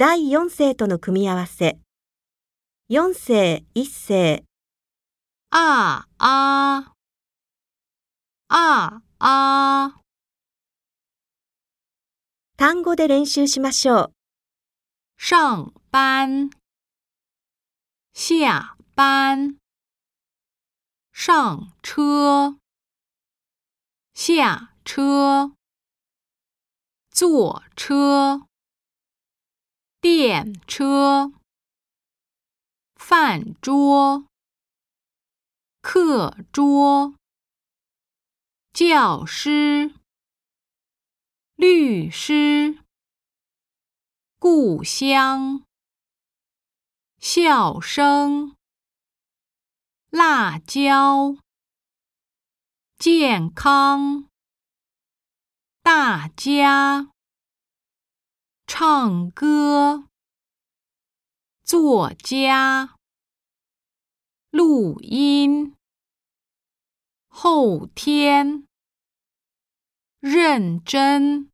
第四世との組み合わせ。四世、一世。あー、あー。あー、あー。単語で練習しましょう。上班、下班、上车、下车、坐车。电车、饭桌、课桌、教师、律师、故乡、笑声、辣椒、健康、大家。唱歌，作家，录音，后天，认真。